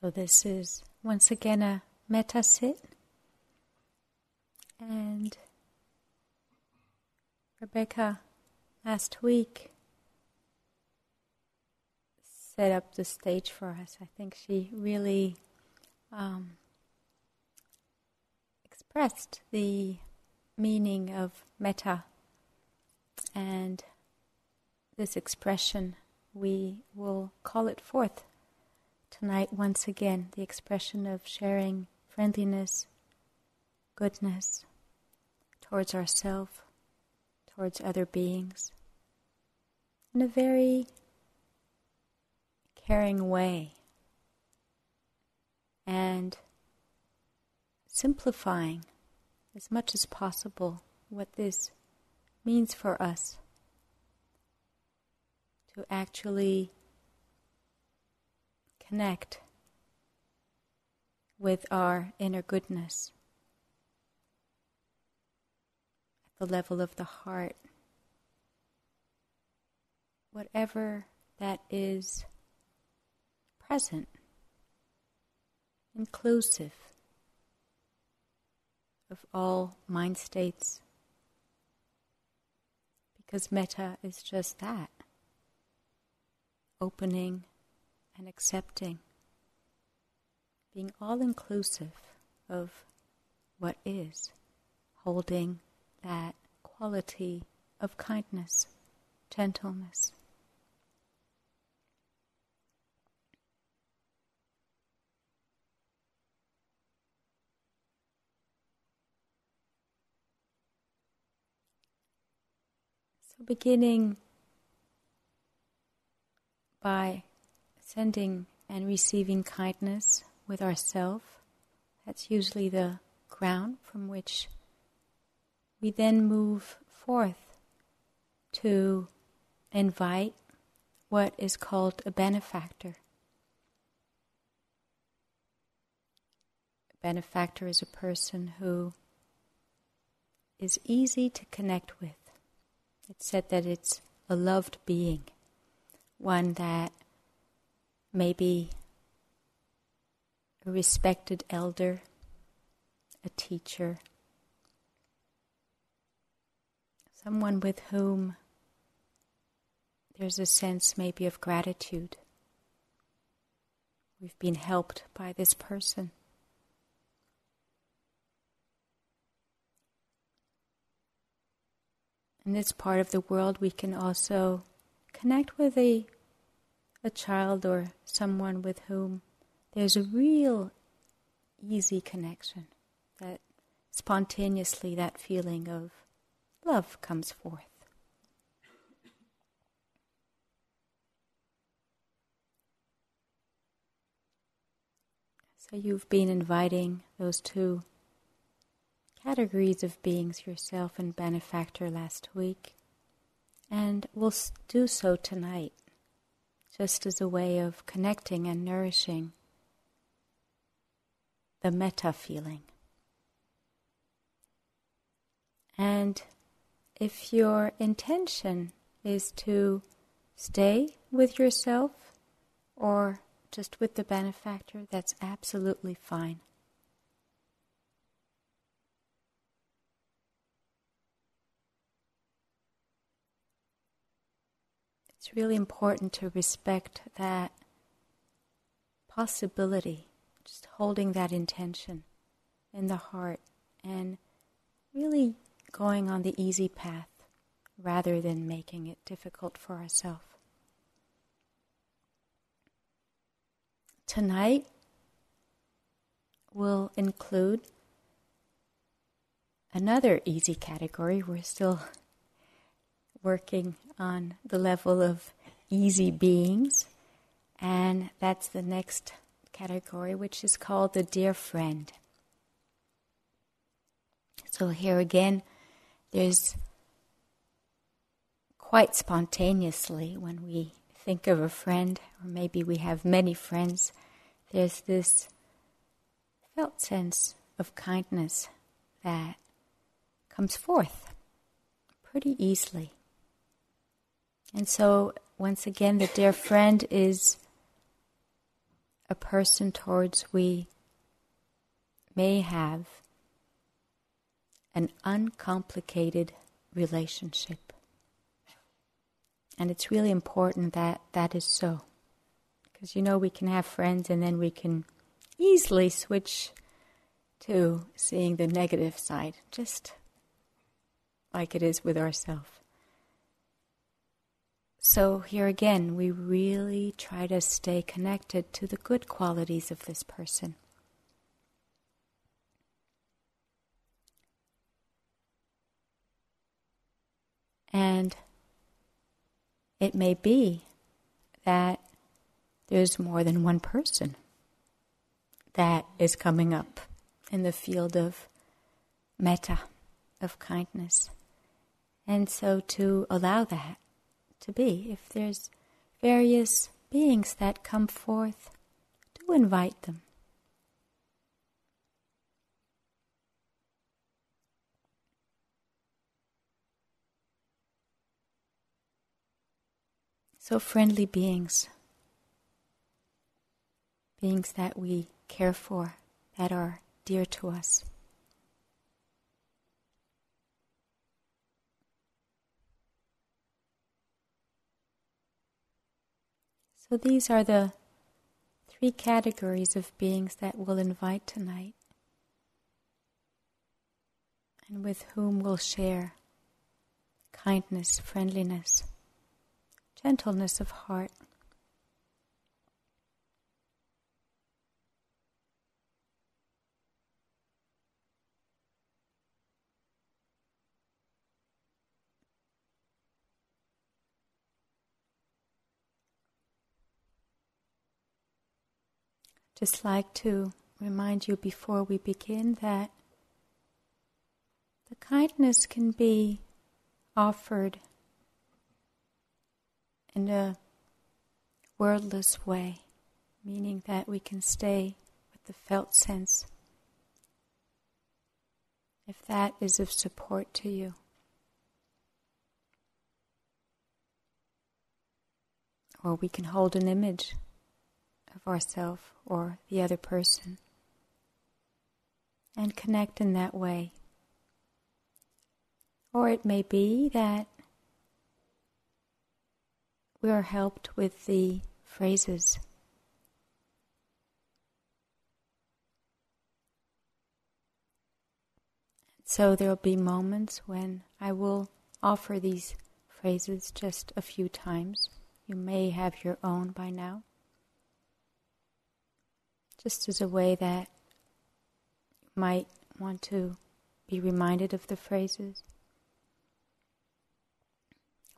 So, this is once again a metta sit. And Rebecca last week set up the stage for us. I think she really um, expressed the meaning of metta and this expression. We will call it forth tonight once again the expression of sharing friendliness, goodness towards ourselves, towards other beings, in a very caring way, and simplifying as much as possible what this means for us to actually connect with our inner goodness at the level of the heart. Whatever that is present, inclusive of all mind states, because metta is just that opening and accepting, being all inclusive of what is, holding that quality of kindness, gentleness. So, beginning by sending and receiving kindness with ourself. That's usually the ground from which we then move forth to invite what is called a benefactor. A benefactor is a person who is easy to connect with. It's said that it's a loved being, one that maybe a respected elder, a teacher, someone with whom there's a sense maybe of gratitude. We've been helped by this person. In this part of the world, we can also connect with a a child or someone with whom there's a real easy connection, that spontaneously that feeling of love comes forth. So you've been inviting those two categories of beings, yourself and benefactor, last week, and we'll do so tonight just as a way of connecting and nourishing the metta feeling. And if your intention is to stay with yourself or just with the benefactor, that's absolutely fine. It's really important to respect that possibility, just holding that intention in the heart and really going on the easy path rather than making it difficult for ourselves. Tonight will include another easy category. We're still working on the level of easy beings, and that's the next category, which is called the dear friend. So, here again, there's quite spontaneously when we think of a friend, or maybe we have many friends, there's this felt sense of kindness that comes forth pretty easily. And so, once again, the dear friend is a person towards we may have an uncomplicated relationship. And it's really important that that is so. Because you know, we can have friends and then we can easily switch to seeing the negative side, just like it is with ourselves. So, here again, we really try to stay connected to the good qualities of this person. And it may be that there's more than one person that is coming up in the field of metta, of kindness. And so to allow that to be. If there's various beings that come forth, do invite them. So, friendly beings, beings that we care for, that are dear to us. So these are the three categories of beings that we'll invite tonight and with whom we'll share kindness, friendliness, gentleness of heart. Just like to remind you before we begin that the kindness can be offered in a wordless way, meaning that we can stay with the felt sense. If that is of support to you. Or we can hold an image ourself or the other person and connect in that way. Or it may be that we are helped with the phrases. So there will be moments when I will offer these phrases just a few times. You may have your own by now just as a way that you might want to be reminded of the phrases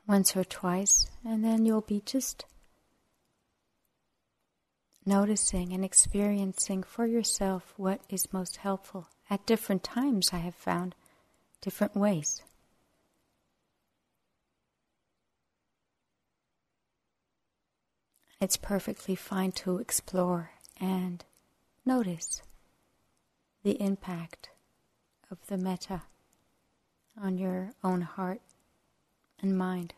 once or twice, and then you'll be just noticing and experiencing for yourself what is most helpful. At different times, I have found different ways. It's perfectly fine to explore and Notice the impact of the metta on your own heart and mind.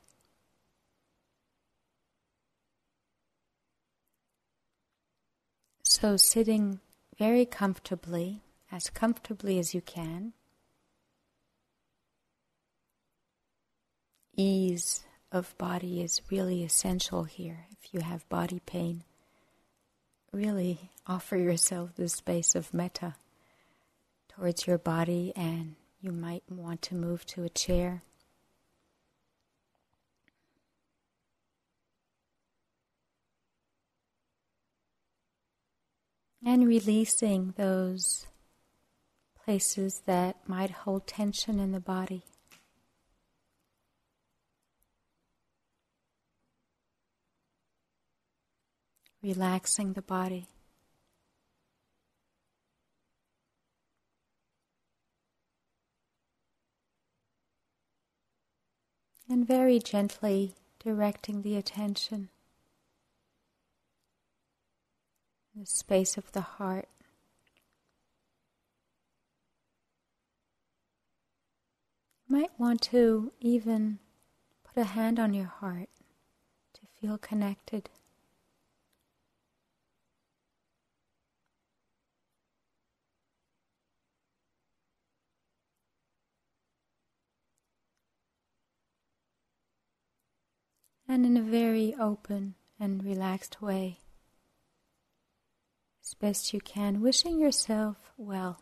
So, sitting very comfortably, as comfortably as you can, ease of body is really essential here if you have body pain really offer yourself the space of metta towards your body, and you might want to move to a chair. And releasing those places that might hold tension in the body. Relaxing the body. And very gently directing the attention the space of the heart. You might want to even put a hand on your heart to feel connected. And in a very open and relaxed way, as best you can, wishing yourself well.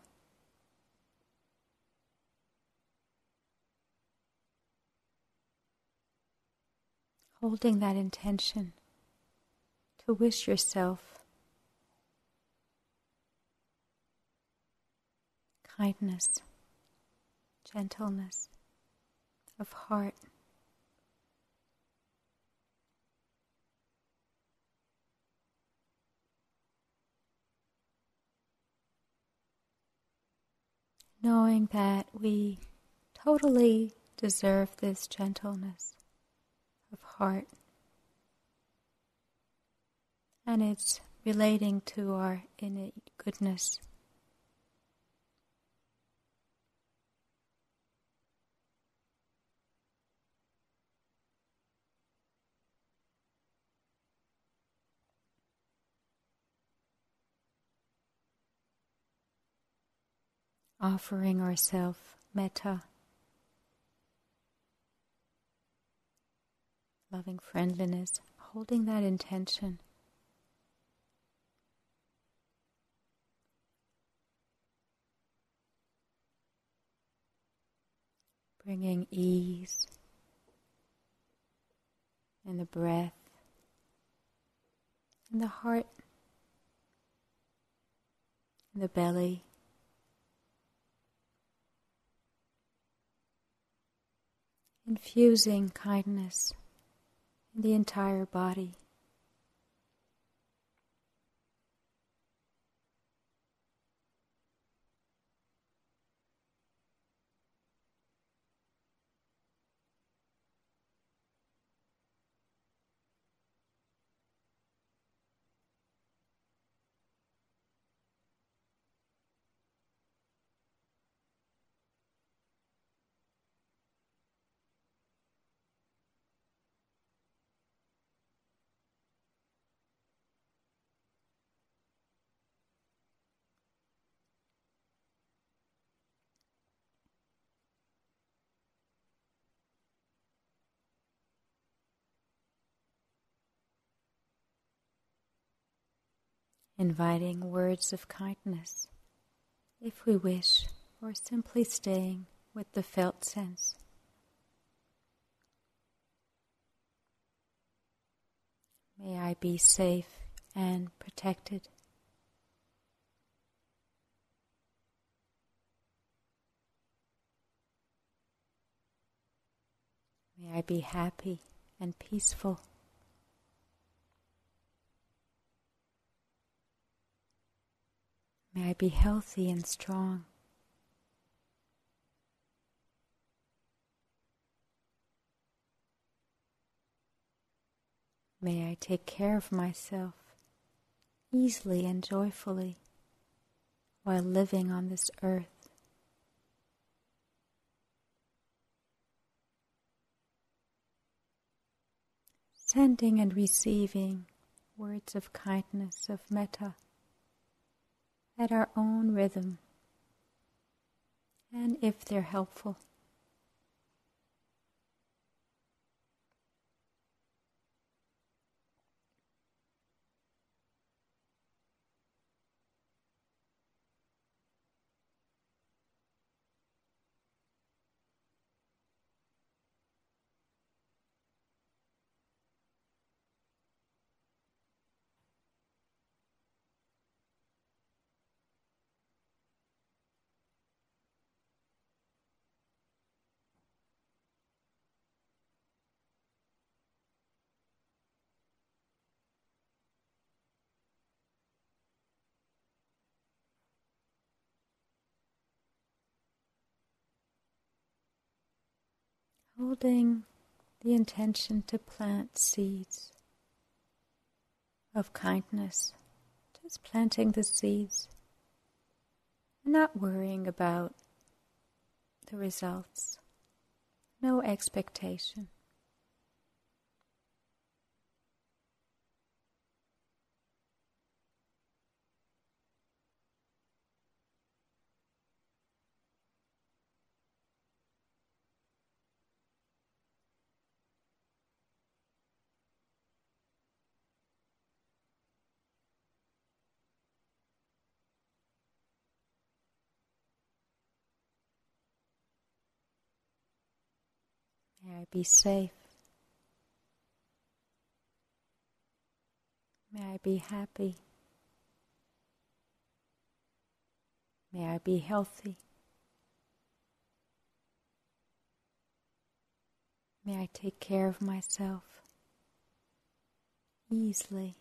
Holding that intention to wish yourself kindness, gentleness of heart. Knowing that we totally deserve this gentleness of heart and it's relating to our innate goodness. Offering ourselves metta, loving friendliness, holding that intention. bringing ease in the breath, in the heart, in the belly. Infusing kindness in the entire body. Inviting words of kindness, if we wish, or simply staying with the felt sense. May I be safe and protected. May I be happy and peaceful. May I be healthy and strong. May I take care of myself easily and joyfully while living on this earth. Sending and receiving words of kindness, of metta at our own rhythm, and if they're helpful. Holding the intention to plant seeds of kindness, just planting the seeds, not worrying about the results, no expectation. May I be safe. May I be happy. May I be healthy. May I take care of myself easily.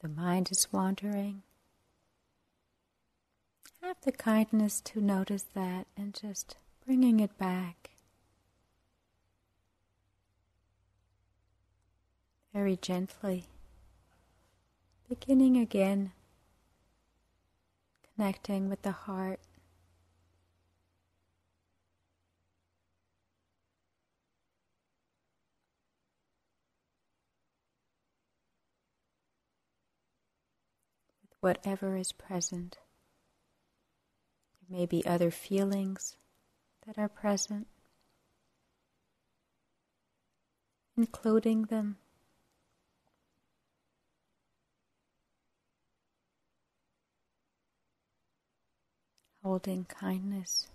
The mind is wandering, have the kindness to notice that and just bringing it back. Very gently, beginning again, connecting with the heart. Whatever is present. There may be other feelings that are present, including them. Holding kindness.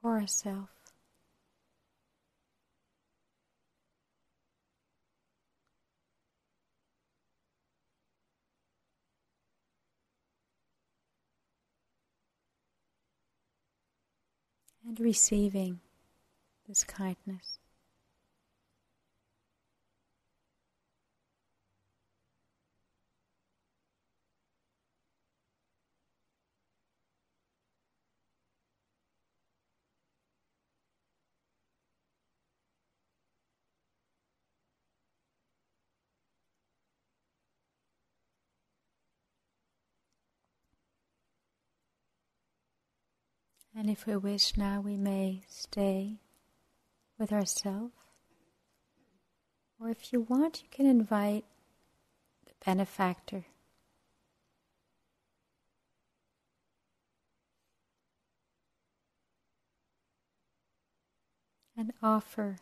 for ourselves. And receiving this kindness. And if we wish now, we may stay with ourselves. Or if you want, you can invite the benefactor. And offer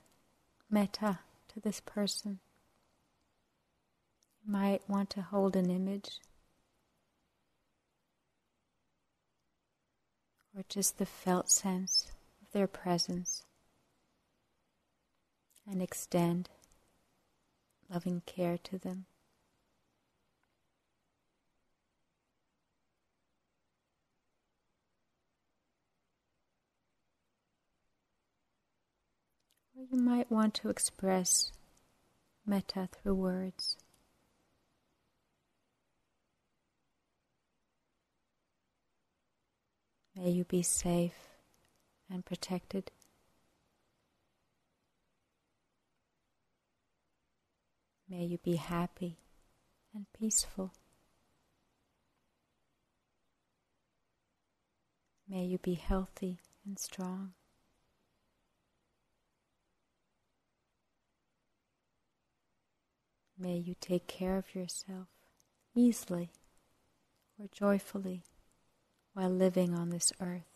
metta to this person. You might want to hold an image or just the felt sense of their presence and extend loving care to them. Or you might want to express metta through words. May you be safe and protected. May you be happy and peaceful. May you be healthy and strong. May you take care of yourself easily or joyfully while living on this earth.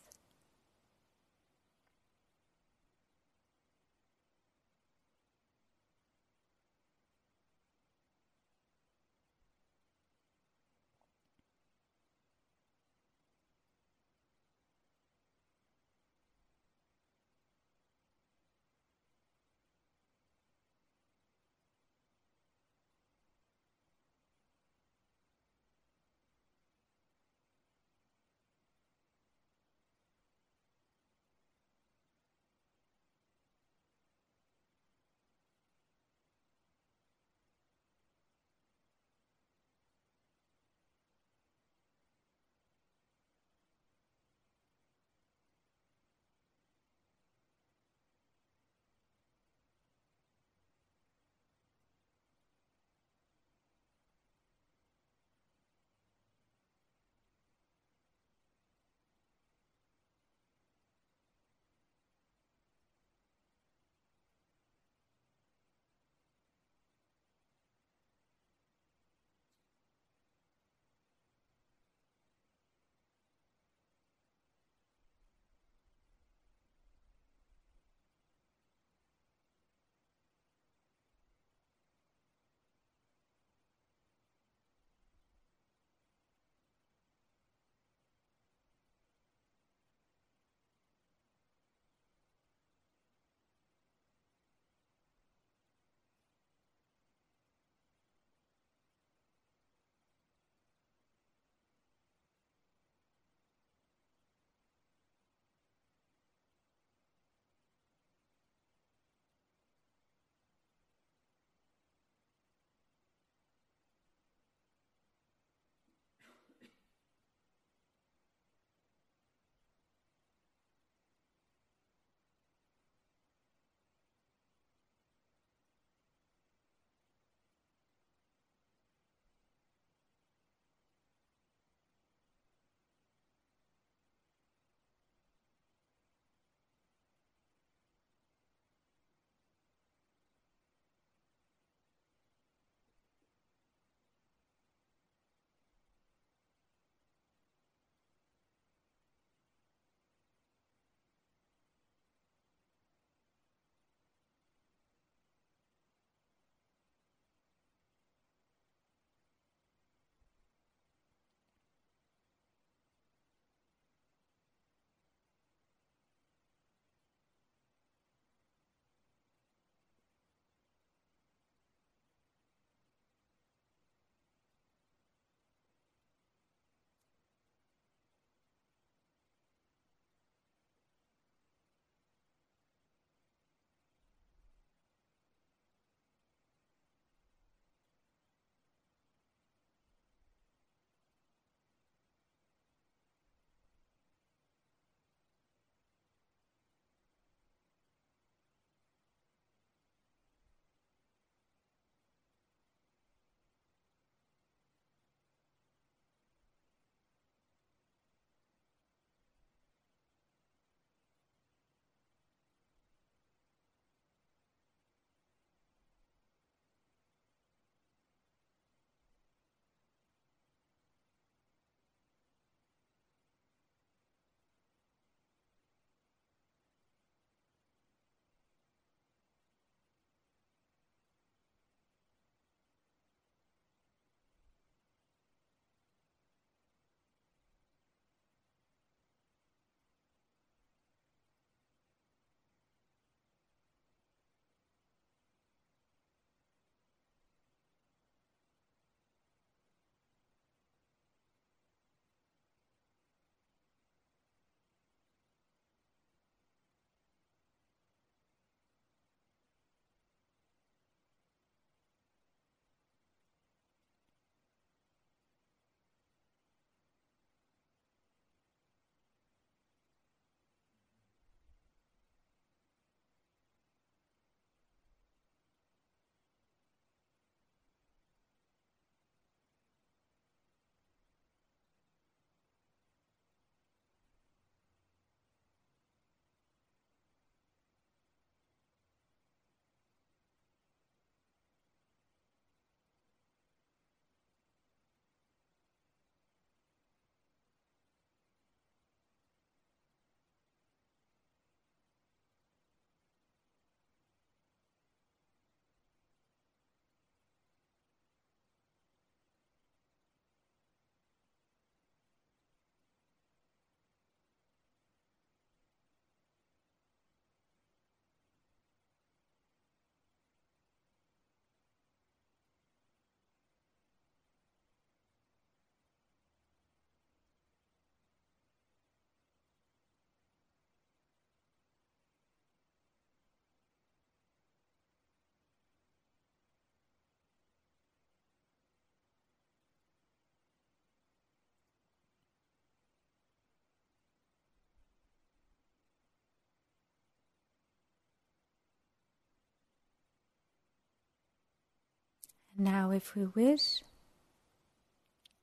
Now, if we wish,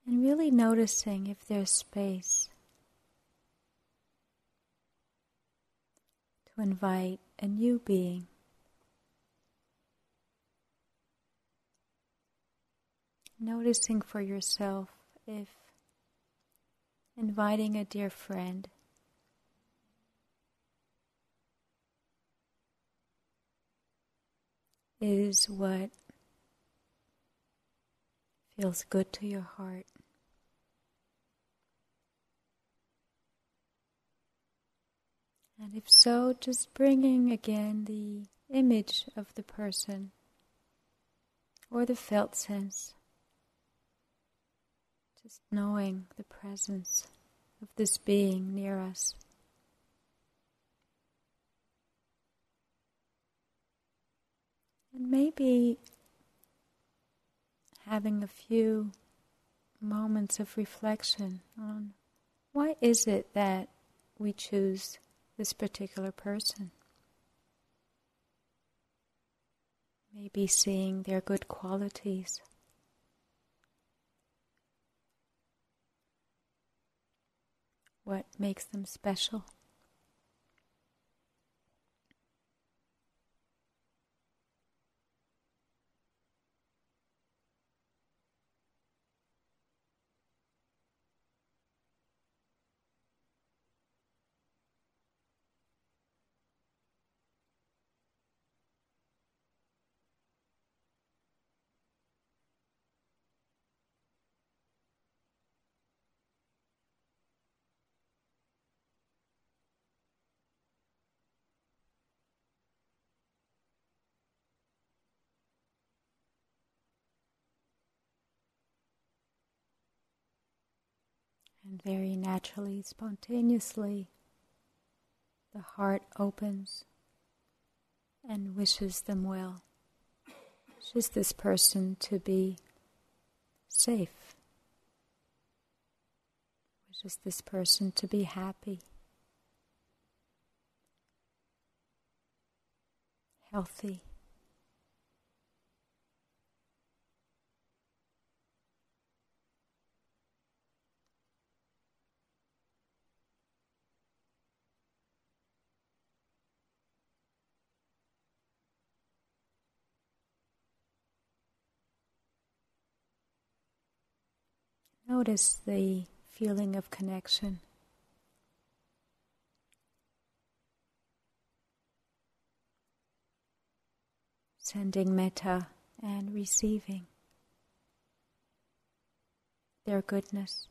and really noticing if there's space to invite a new being. Noticing for yourself if inviting a dear friend is what feels good to your heart. And if so, just bringing again the image of the person or the felt sense. Just knowing the presence of this being near us. And maybe having a few moments of reflection on why is it that we choose this particular person. Maybe seeing their good qualities. What makes them special? And very naturally, spontaneously, the heart opens and wishes them well. Wishes this person to be safe. Wishes this person to be happy, healthy. Notice the feeling of connection. Sending metta and receiving their goodness.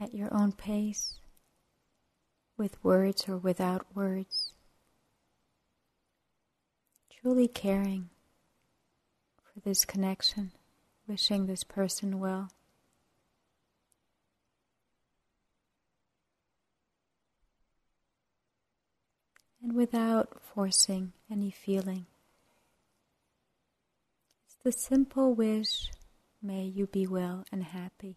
At your own pace, with words or without words, truly caring for this connection, wishing this person well. And without forcing any feeling. It's the simple wish, may you be well and happy.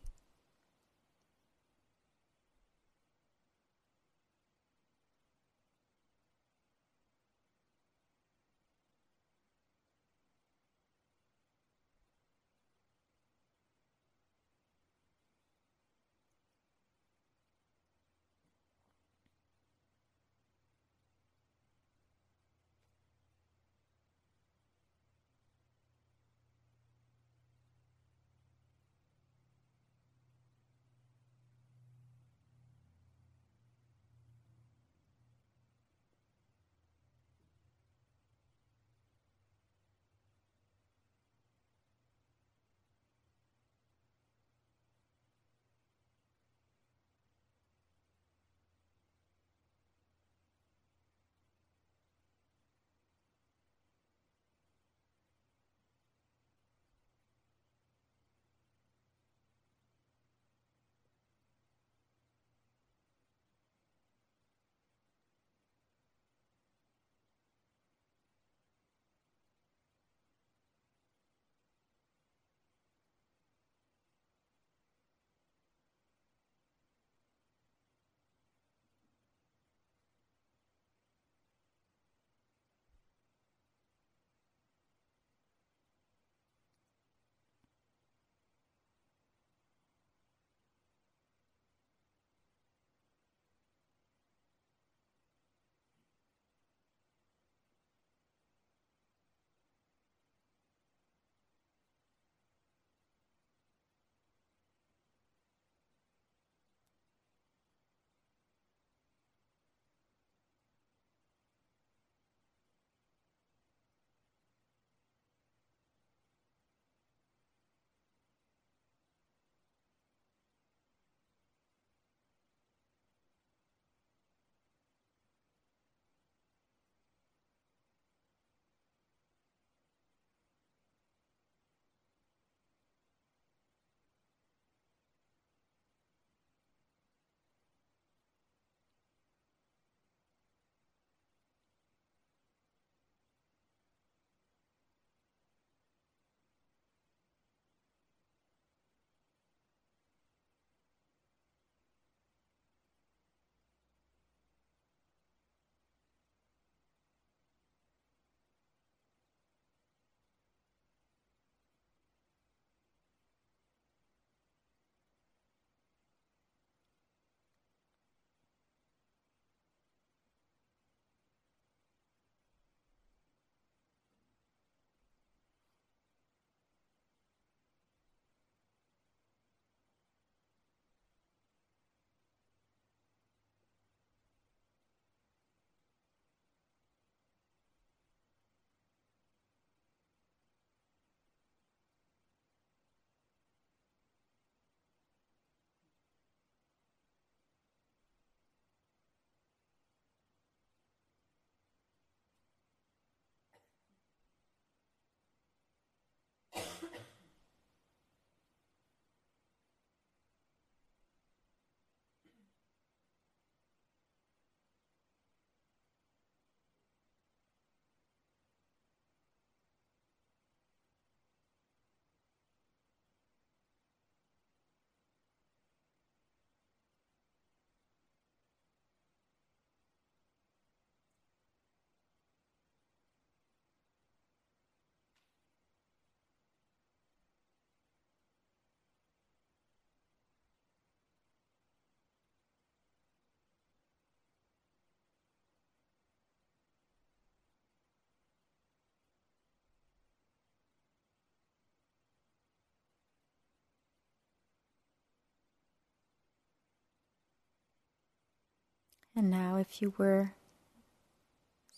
And now, if you were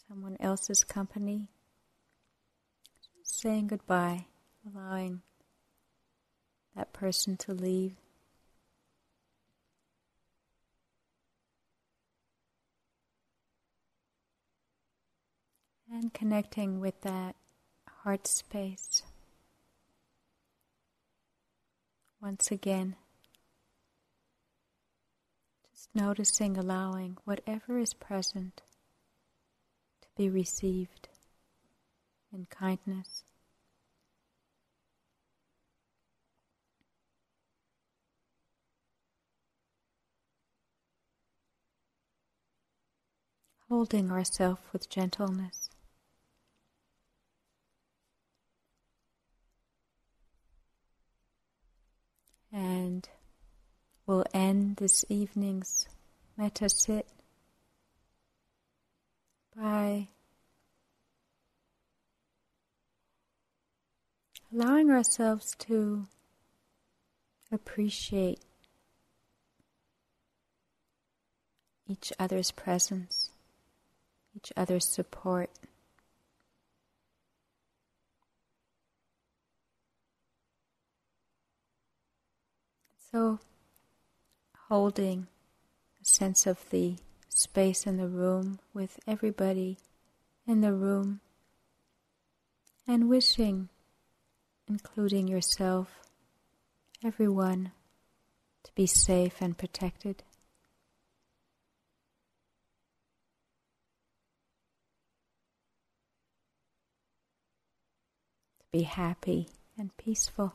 someone else's company, saying goodbye, allowing that person to leave. And connecting with that heart space. Once again, noticing, allowing whatever is present to be received in kindness. Holding ourselves with gentleness. And we'll end this evening's metta sit by allowing ourselves to appreciate each other's presence, each other's support. So, holding a sense of the space in the room with everybody in the room and wishing including yourself, everyone, to be safe and protected. To be happy and peaceful.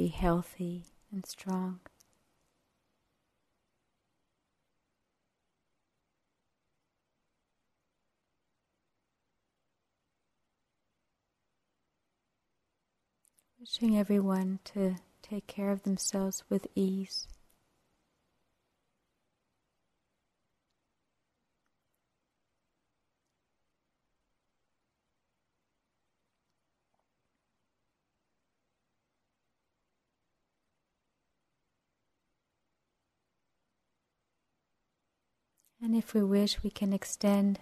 Be healthy and strong. Wishing everyone to take care of themselves with ease. And if we wish, we can extend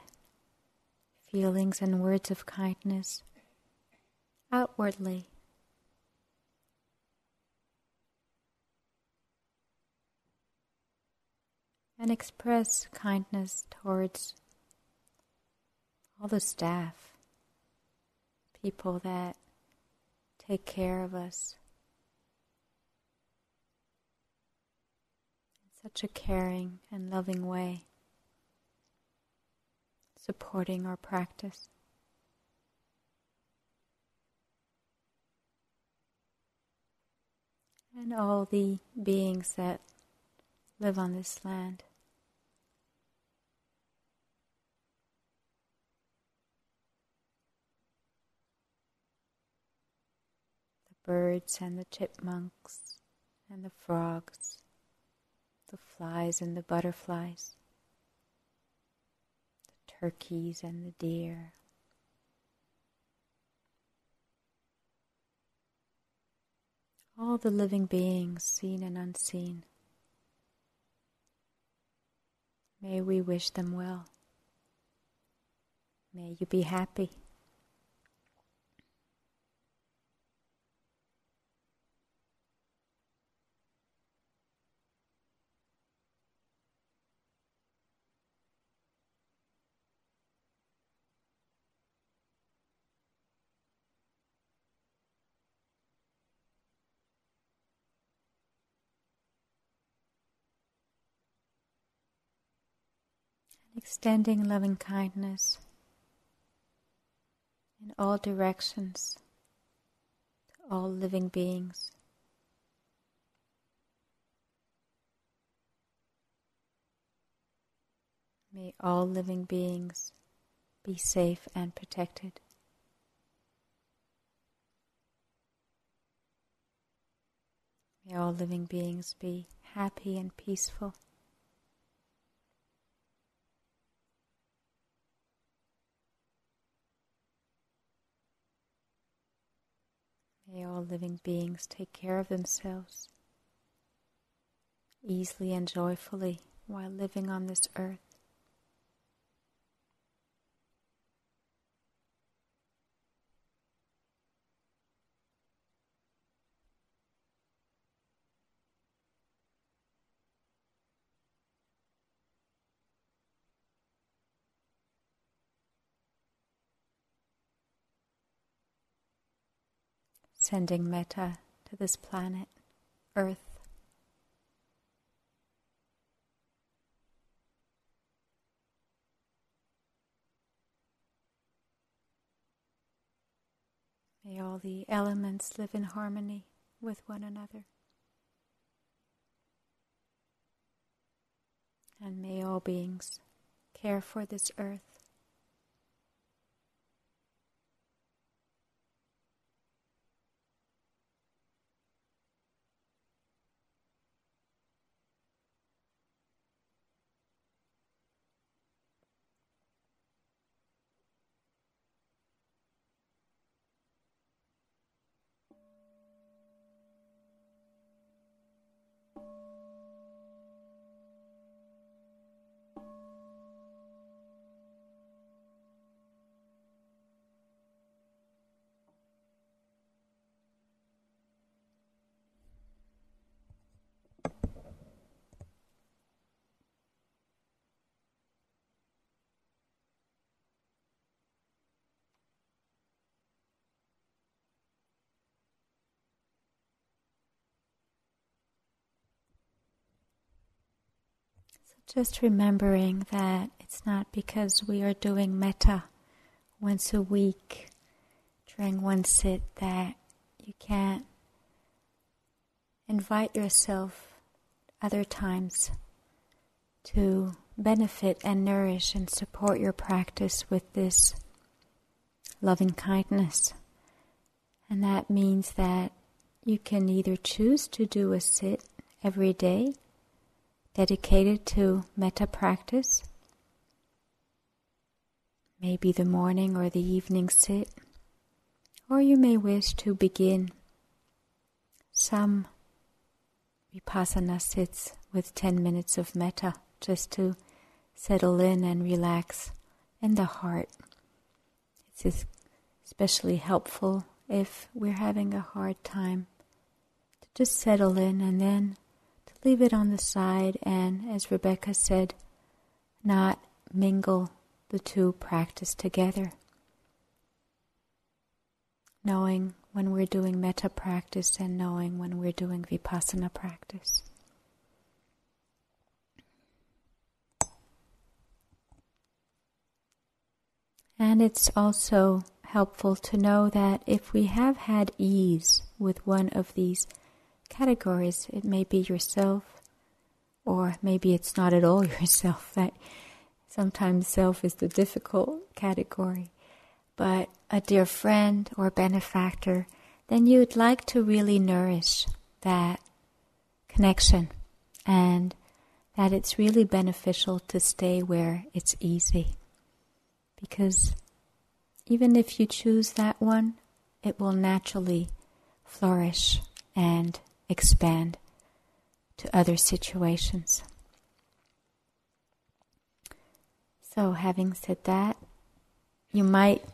feelings and words of kindness outwardly. and express kindness towards all the staff, people that take care of us in such a caring and loving way, supporting our practice. And all the beings that live on this land. The birds and the chipmunks and the frogs, the flies and the butterflies, turkeys and the deer. All the living beings, seen and unseen. May we wish them well. May you be happy. Extending loving kindness in all directions to all living beings. May all living beings be safe and protected. May all living beings be happy and peaceful. May all living beings take care of themselves. easily and joyfully while living on this earth. Sending metta to this planet, Earth. May all the elements live in harmony with one another. And may all beings care for this earth Just remembering that it's not because we are doing metta once a week during one sit that you can't invite yourself other times to benefit and nourish and support your practice with this loving kindness. And that means that you can either choose to do a sit every day dedicated to metta practice, maybe the morning or the evening sit, or you may wish to begin some vipassana sits with 10 minutes of metta just to settle in and relax in the heart. It's especially helpful if we're having a hard time to just settle in and then leave it on the side and, as Rebecca said, not mingle the two practice together. Knowing when we're doing metta practice and knowing when we're doing vipassana practice. And it's also helpful to know that if we have had ease with one of these categories. It may be yourself, or maybe it's not at all yourself. That sometimes self is the difficult category, but a dear friend or benefactor, then you'd like to really nourish that connection and that it's really beneficial to stay where it's easy. Because even if you choose that one, it will naturally flourish and expand to other situations. So, having said that, you might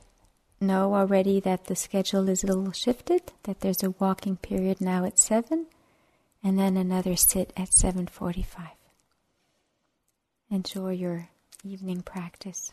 know already that the schedule is a little shifted, that there's a walking period now at 7 and then another sit at 7:45. Enjoy your evening practice.